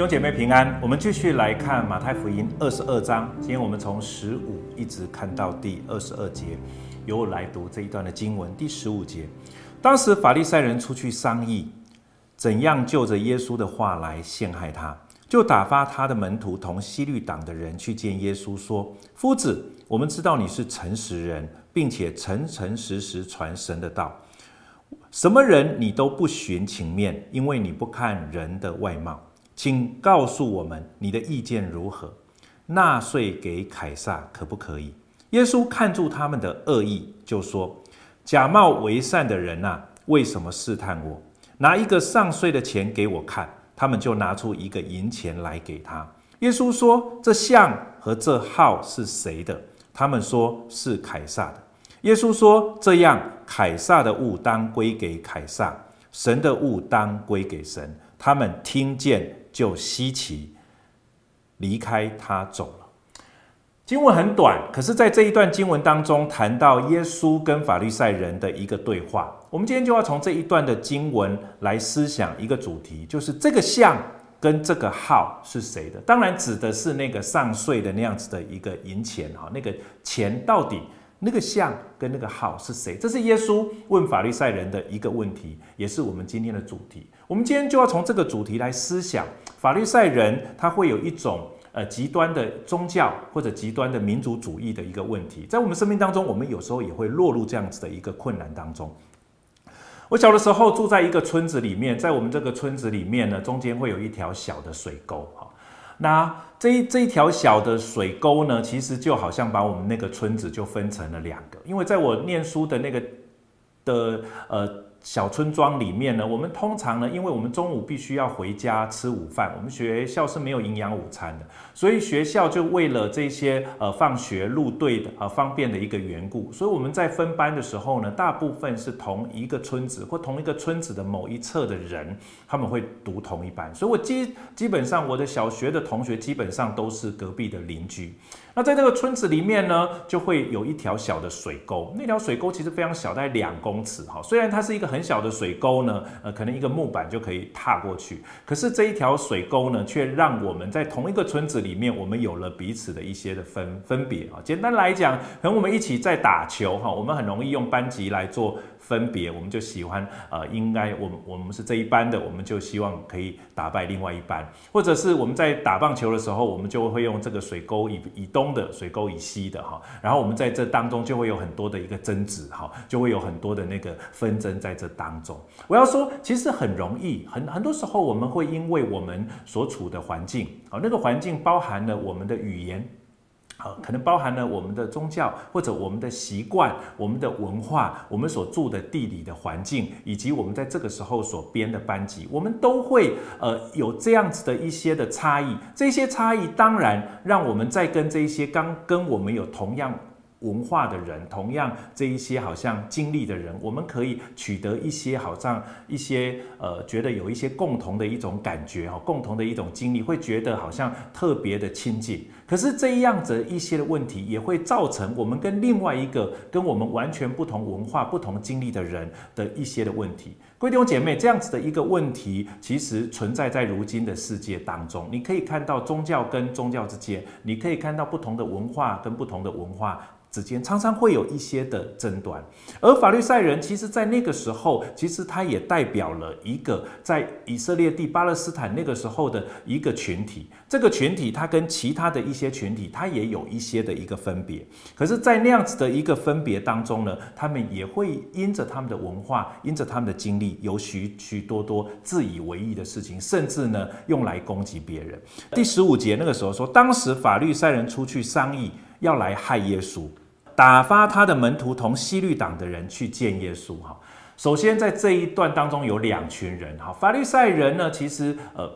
弟兄姐妹平安，我们继续来看马太福音二十二章。今天我们从十五一直看到第二十二节，由我来读这一段的经文。第十五节，当时法利赛人出去商议，怎样就着耶稣的话来陷害他，就打发他的门徒同西律党的人去见耶稣，说：“夫子，我们知道你是诚实人，并且诚诚实实传神的道，什么人你都不徇情面，因为你不看人的外貌。”请告诉我们你的意见如何？纳税给凯撒可不可以？耶稣看住他们的恶意，就说：“假冒为善的人啊，为什么试探我？拿一个上税的钱给我看。”他们就拿出一个银钱来给他。耶稣说：“这像和这号是谁的？”他们说是凯撒的。耶稣说：“这样，凯撒的物当归给凯撒，神的物当归给神。”他们听见。就稀奇，离开他走了。经文很短，可是，在这一段经文当中，谈到耶稣跟法利赛人的一个对话。我们今天就要从这一段的经文来思想一个主题，就是这个像跟这个号是谁的？当然，指的是那个上税的那样子的一个银钱哈，那个钱到底。那个像跟那个号是谁？这是耶稣问法利赛人的一个问题，也是我们今天的主题。我们今天就要从这个主题来思想，法律赛人他会有一种呃极端的宗教或者极端的民族主义的一个问题，在我们生命当中，我们有时候也会落入这样子的一个困难当中。我小的时候住在一个村子里面，在我们这个村子里面呢，中间会有一条小的水沟哈。那这一这一条小的水沟呢，其实就好像把我们那个村子就分成了两个，因为在我念书的那个的呃。小村庄里面呢，我们通常呢，因为我们中午必须要回家吃午饭，我们学校是没有营养午餐的，所以学校就为了这些呃放学入队的呃方便的一个缘故，所以我们在分班的时候呢，大部分是同一个村子或同一个村子的某一侧的人，他们会读同一班，所以我基基本上我的小学的同学基本上都是隔壁的邻居。那在这个村子里面呢，就会有一条小的水沟。那条水沟其实非常小，大概两公尺哈。虽然它是一个很小的水沟呢，呃，可能一个木板就可以踏过去。可是这一条水沟呢，却让我们在同一个村子里面，我们有了彼此的一些的分分别啊。简单来讲，可能我们一起在打球哈，我们很容易用班级来做。分别，我们就喜欢，呃，应该我们我们是这一班的，我们就希望可以打败另外一班，或者是我们在打棒球的时候，我们就会用这个水沟以以东的水沟以西的哈，然后我们在这当中就会有很多的一个争执哈，就会有很多的那个纷争在这当中。我要说，其实很容易，很很多时候我们会因为我们所处的环境，啊，那个环境包含了我们的语言。好，可能包含了我们的宗教，或者我们的习惯、我们的文化、我们所住的地理的环境，以及我们在这个时候所编的班级，我们都会呃有这样子的一些的差异。这些差异当然让我们在跟这些刚跟我们有同样。文化的人，同样这一些好像经历的人，我们可以取得一些好像一些呃，觉得有一些共同的一种感觉哈，共同的一种经历，会觉得好像特别的亲近。可是这样子一些的问题，也会造成我们跟另外一个跟我们完全不同文化、不同经历的人的一些的问题。各位弟兄姐妹，这样子的一个问题，其实存在在如今的世界当中。你可以看到宗教跟宗教之间，你可以看到不同的文化跟不同的文化。之间常常会有一些的争端，而法律赛人其实，在那个时候，其实他也代表了一个在以色列地巴勒斯坦那个时候的一个群体。这个群体，它跟其他的一些群体，它也有一些的一个分别。可是，在那样子的一个分别当中呢，他们也会因着他们的文化，因着他们的经历，有许许多多自以为意的事情，甚至呢，用来攻击别人。第十五节那个时候说，当时法律赛人出去商议。要来害耶稣，打发他的门徒同西律党的人去见耶稣。哈，首先在这一段当中有两群人。哈，法律赛人呢，其实呃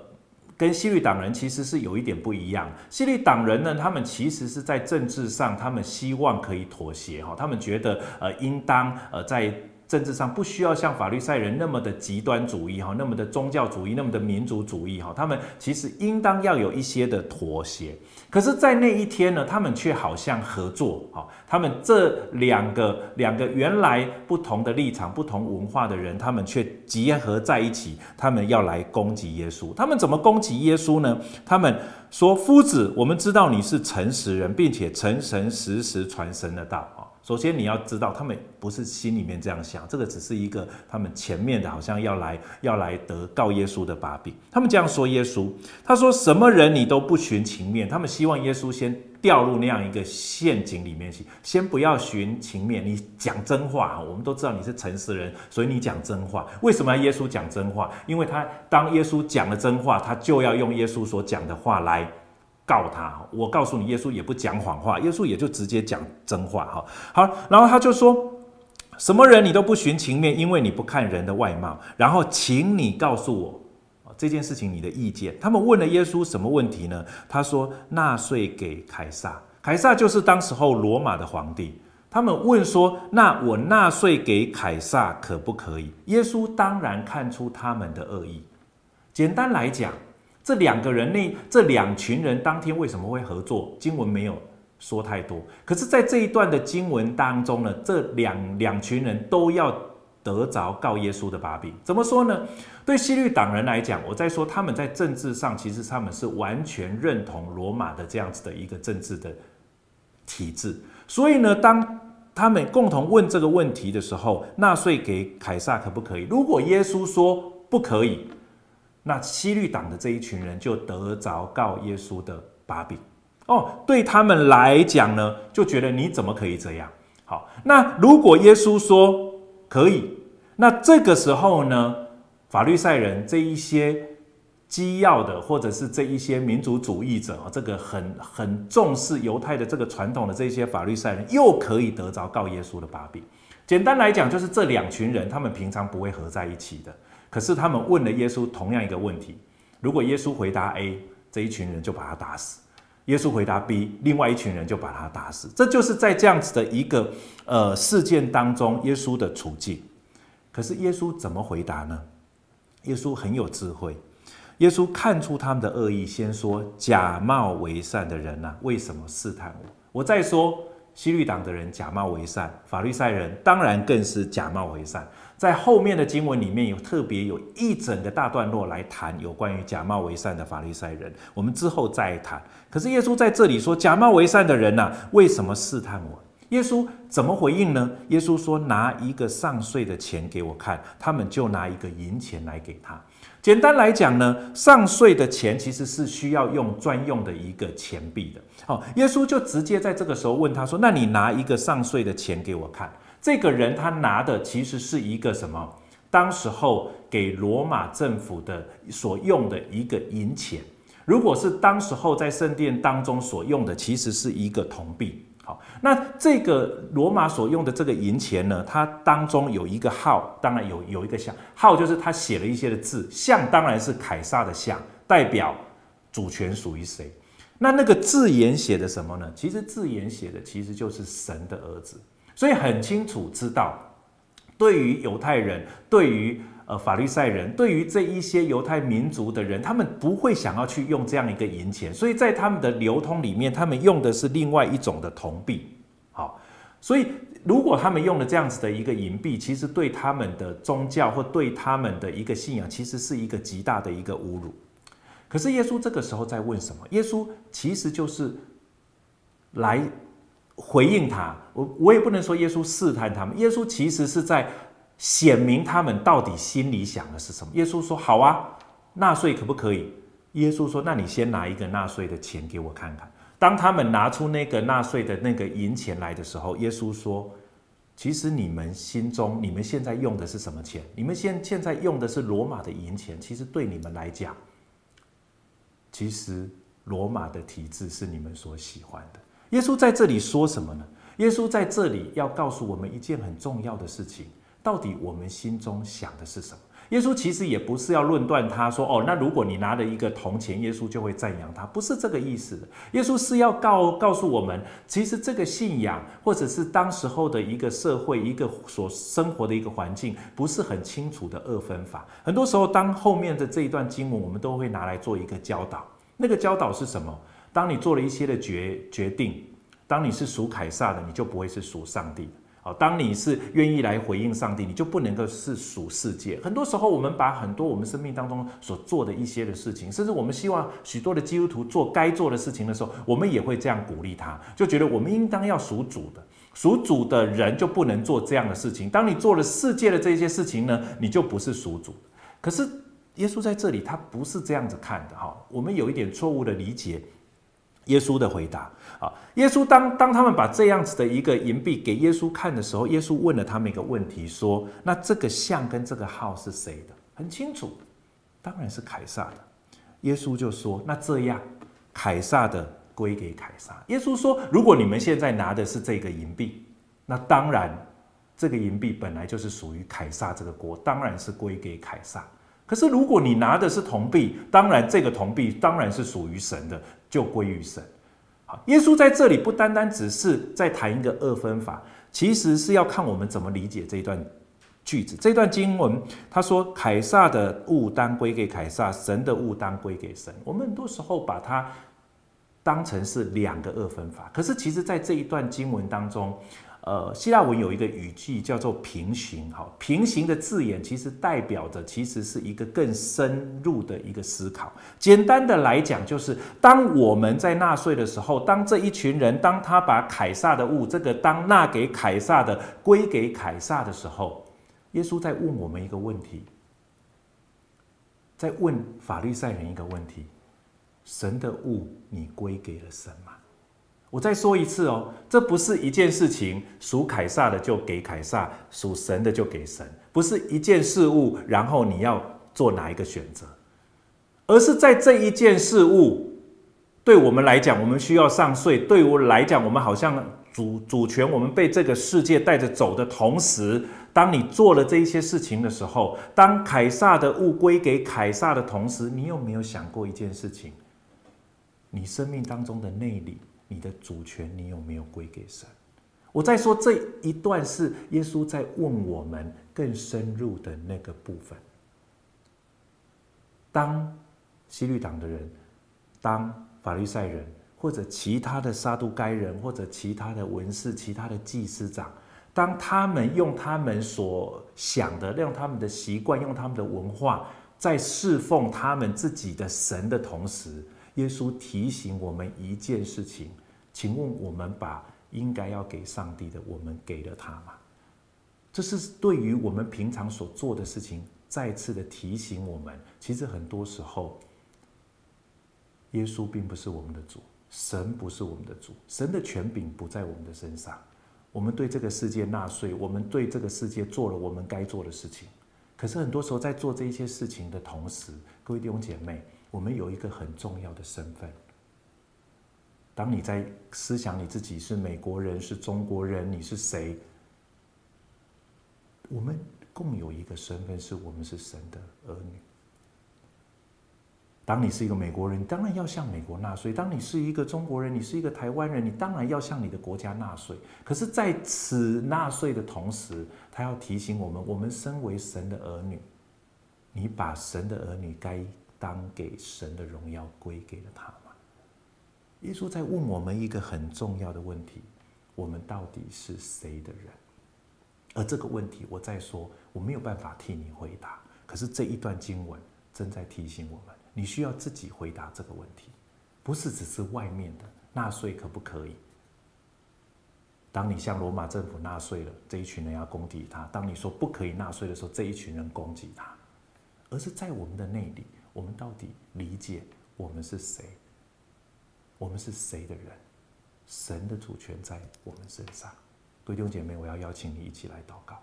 跟西律党人其实是有一点不一样。西律党人呢，他们其实是在政治上，他们希望可以妥协。哈，他们觉得呃应当呃在。政治上不需要像法律赛人那么的极端主义哈，那么的宗教主义，那么的民族主义哈，他们其实应当要有一些的妥协。可是，在那一天呢，他们却好像合作哈，他们这两个两个原来不同的立场、不同文化的人，他们却结合在一起，他们要来攻击耶稣。他们怎么攻击耶稣呢？他们说：“夫子，我们知道你是诚实人，并且诚诚实实传神的道。”首先你要知道，他们不是心里面这样想，这个只是一个他们前面的，好像要来要来得告耶稣的把柄。他们这样说耶稣，他说什么人你都不寻情面，他们希望耶稣先掉入那样一个陷阱里面去，先不要寻情面，你讲真话。我们都知道你是诚实人，所以你讲真话。为什么耶稣讲真话？因为他当耶稣讲了真话，他就要用耶稣所讲的话来。告他，我告诉你，耶稣也不讲谎话，耶稣也就直接讲真话哈。好，然后他就说，什么人你都不寻情面，因为你不看人的外貌。然后，请你告诉我这件事情你的意见。他们问了耶稣什么问题呢？他说纳税给凯撒，凯撒就是当时候罗马的皇帝。他们问说，那我纳税给凯撒可不可以？耶稣当然看出他们的恶意。简单来讲。这两个人，那这两群人当天为什么会合作？经文没有说太多。可是，在这一段的经文当中呢，这两两群人都要得着告耶稣的把柄。怎么说呢？对西律党人来讲，我在说他们在政治上，其实他们是完全认同罗马的这样子的一个政治的体制。所以呢，当他们共同问这个问题的时候，纳税给凯撒可不可以？如果耶稣说不可以。那西律党的这一群人就得着告耶稣的把柄哦，对他们来讲呢，就觉得你怎么可以这样？好，那如果耶稣说可以，那这个时候呢，法律赛人这一些基要的，或者是这一些民族主义者，这个很很重视犹太的这个传统的这些法律赛人，又可以得着告耶稣的把柄。简单来讲，就是这两群人，他们平常不会合在一起的。可是他们问了耶稣同样一个问题，如果耶稣回答 A，这一群人就把他打死；耶稣回答 B，另外一群人就把他打死。这就是在这样子的一个呃事件当中，耶稣的处境。可是耶稣怎么回答呢？耶稣很有智慧，耶稣看出他们的恶意，先说假冒为善的人啊，为什么试探我？我再说西律党的人假冒为善，法利赛人当然更是假冒为善。在后面的经文里面有特别有一整个大段落来谈有关于假冒为善的法利赛人，我们之后再谈。可是耶稣在这里说，假冒为善的人呐，为什么试探我？耶稣怎么回应呢？耶稣说，拿一个上税的钱给我看，他们就拿一个银钱来给他。简单来讲呢，上税的钱其实是需要用专用的一个钱币的。好，耶稣就直接在这个时候问他说：“那你拿一个上税的钱给我看。”这个人他拿的其实是一个什么？当时候给罗马政府的所用的一个银钱。如果是当时候在圣殿当中所用的，其实是一个铜币。好，那这个罗马所用的这个银钱呢，它当中有一个号，当然有有一个像号，就是他写了一些的字，像当然是凯撒的像，代表主权属于谁。那那个字眼写的什么呢？其实字眼写的其实就是神的儿子。所以很清楚知道，对于犹太人，对于呃法利赛人，对于这一些犹太民族的人，他们不会想要去用这样一个银钱，所以在他们的流通里面，他们用的是另外一种的铜币。好，所以如果他们用了这样子的一个银币，其实对他们的宗教或对他们的一个信仰，其实是一个极大的一个侮辱。可是耶稣这个时候在问什么？耶稣其实就是来。回应他，我我也不能说耶稣试探他们，耶稣其实是在显明他们到底心里想的是什么。耶稣说：“好啊，纳税可不可以？”耶稣说：“那你先拿一个纳税的钱给我看看。”当他们拿出那个纳税的那个银钱来的时候，耶稣说：“其实你们心中，你们现在用的是什么钱？你们现现在用的是罗马的银钱。其实对你们来讲，其实罗马的体制是你们所喜欢的。”耶稣在这里说什么呢？耶稣在这里要告诉我们一件很重要的事情：到底我们心中想的是什么？耶稣其实也不是要论断他说，哦，那如果你拿了一个铜钱，耶稣就会赞扬他，不是这个意思。耶稣是要告告诉我们，其实这个信仰，或者是当时候的一个社会，一个所生活的一个环境，不是很清楚的二分法。很多时候，当后面的这一段经文，我们都会拿来做一个教导。那个教导是什么？当你做了一些的决决定，当你是属凯撒的，你就不会是属上帝的。好，当你是愿意来回应上帝，你就不能够是属世界。很多时候，我们把很多我们生命当中所做的一些的事情，甚至我们希望许多的基督徒做该做的事情的时候，我们也会这样鼓励他，就觉得我们应当要属主的，属主的人就不能做这样的事情。当你做了世界的这些事情呢，你就不是属主。可是耶稣在这里，他不是这样子看的哈。我们有一点错误的理解。耶稣的回答啊，耶稣当当他们把这样子的一个银币给耶稣看的时候，耶稣问了他们一个问题，说：“那这个像跟这个号是谁的？”很清楚，当然是凯撒的。耶稣就说：“那这样，凯撒的归给凯撒。”耶稣说：“如果你们现在拿的是这个银币，那当然这个银币本来就是属于凯撒这个国，当然是归给凯撒。可是如果你拿的是铜币，当然这个铜币当然是属于神的。”就归于神。好，耶稣在这里不单单只是在谈一个二分法，其实是要看我们怎么理解这一段句子。这段经文他说：“凯撒的物当归给凯撒，神的物当归给神。”我们很多时候把它当成是两个二分法，可是其实在这一段经文当中。呃，希腊文有一个语句叫做平行，哈，平行的字眼其实代表着其实是一个更深入的一个思考。简单的来讲，就是当我们在纳税的时候，当这一群人当他把凯撒的物，这个当纳给凯撒的归给凯撒的时候，耶稣在问我们一个问题，在问法律赛人一个问题：神的物你归给了神吗？我再说一次哦，这不是一件事情，属凯撒的就给凯撒，属神的就给神，不是一件事物，然后你要做哪一个选择，而是在这一件事物，对我们来讲，我们需要上税；对我来讲，我们好像主主权，我们被这个世界带着走的同时，当你做了这一些事情的时候，当凯撒的物归给凯撒的同时，你有没有想过一件事情？你生命当中的内里。你的主权，你有没有归给神？我在说这一段是耶稣在问我们更深入的那个部分。当西律党的人，当法利赛人，或者其他的撒都该人，或者其他的文士、其他的祭司长，当他们用他们所想的、用他们的习惯、用他们的文化，在侍奉他们自己的神的同时，耶稣提醒我们一件事情，请问我们把应该要给上帝的，我们给了他吗？这是对于我们平常所做的事情，再次的提醒我们，其实很多时候，耶稣并不是我们的主，神不是我们的主，神的权柄不在我们的身上。我们对这个世界纳税，我们对这个世界做了我们该做的事情。可是很多时候，在做这一些事情的同时，各位弟兄姐妹。我们有一个很重要的身份。当你在思想你自己是美国人，是中国人，你是谁？我们共有一个身份，是我们是神的儿女。当你是一个美国人，当然要向美国纳税；当你是一个中国人，你是一个台湾人，你当然要向你的国家纳税。可是，在此纳税的同时，他要提醒我们：我们身为神的儿女，你把神的儿女该。当给神的荣耀归给了他吗？耶稣在问我们一个很重要的问题：我们到底是谁的人？而这个问题，我再说，我没有办法替你回答。可是这一段经文正在提醒我们，你需要自己回答这个问题，不是只是外面的纳税可不可以？当你向罗马政府纳税了，这一群人要攻击他；当你说不可以纳税的时候，这一群人攻击他，而是在我们的内里。我们到底理解我们是谁？我们是谁的人？神的主权在我们身上。各位弟兄姐妹，我要邀请你一起来祷告。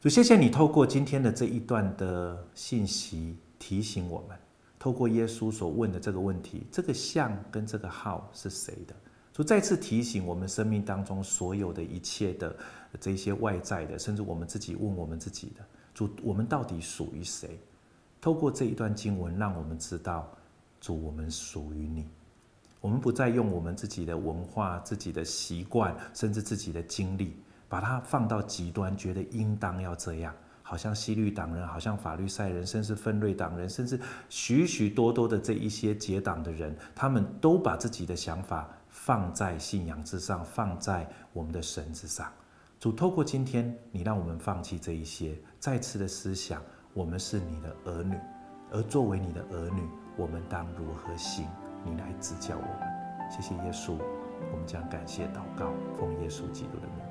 就谢谢你透过今天的这一段的信息提醒我们，透过耶稣所问的这个问题，这个像跟这个号是谁的？就再次提醒我们生命当中所有的一切的这些外在的，甚至我们自己问我们自己的。主，我们到底属于谁？透过这一段经文，让我们知道，主，我们属于你。我们不再用我们自己的文化、自己的习惯，甚至自己的经历，把它放到极端，觉得应当要这样。好像希律党人，好像法律赛人，甚至分瑞党人，甚至许许多多的这一些结党的人，他们都把自己的想法放在信仰之上，放在我们的神之上。主透过今天，你让我们放弃这一些，再次的思想，我们是你的儿女，而作为你的儿女，我们当如何行？你来指教我们。谢谢耶稣，我们将感谢祷告，奉耶稣基督的名，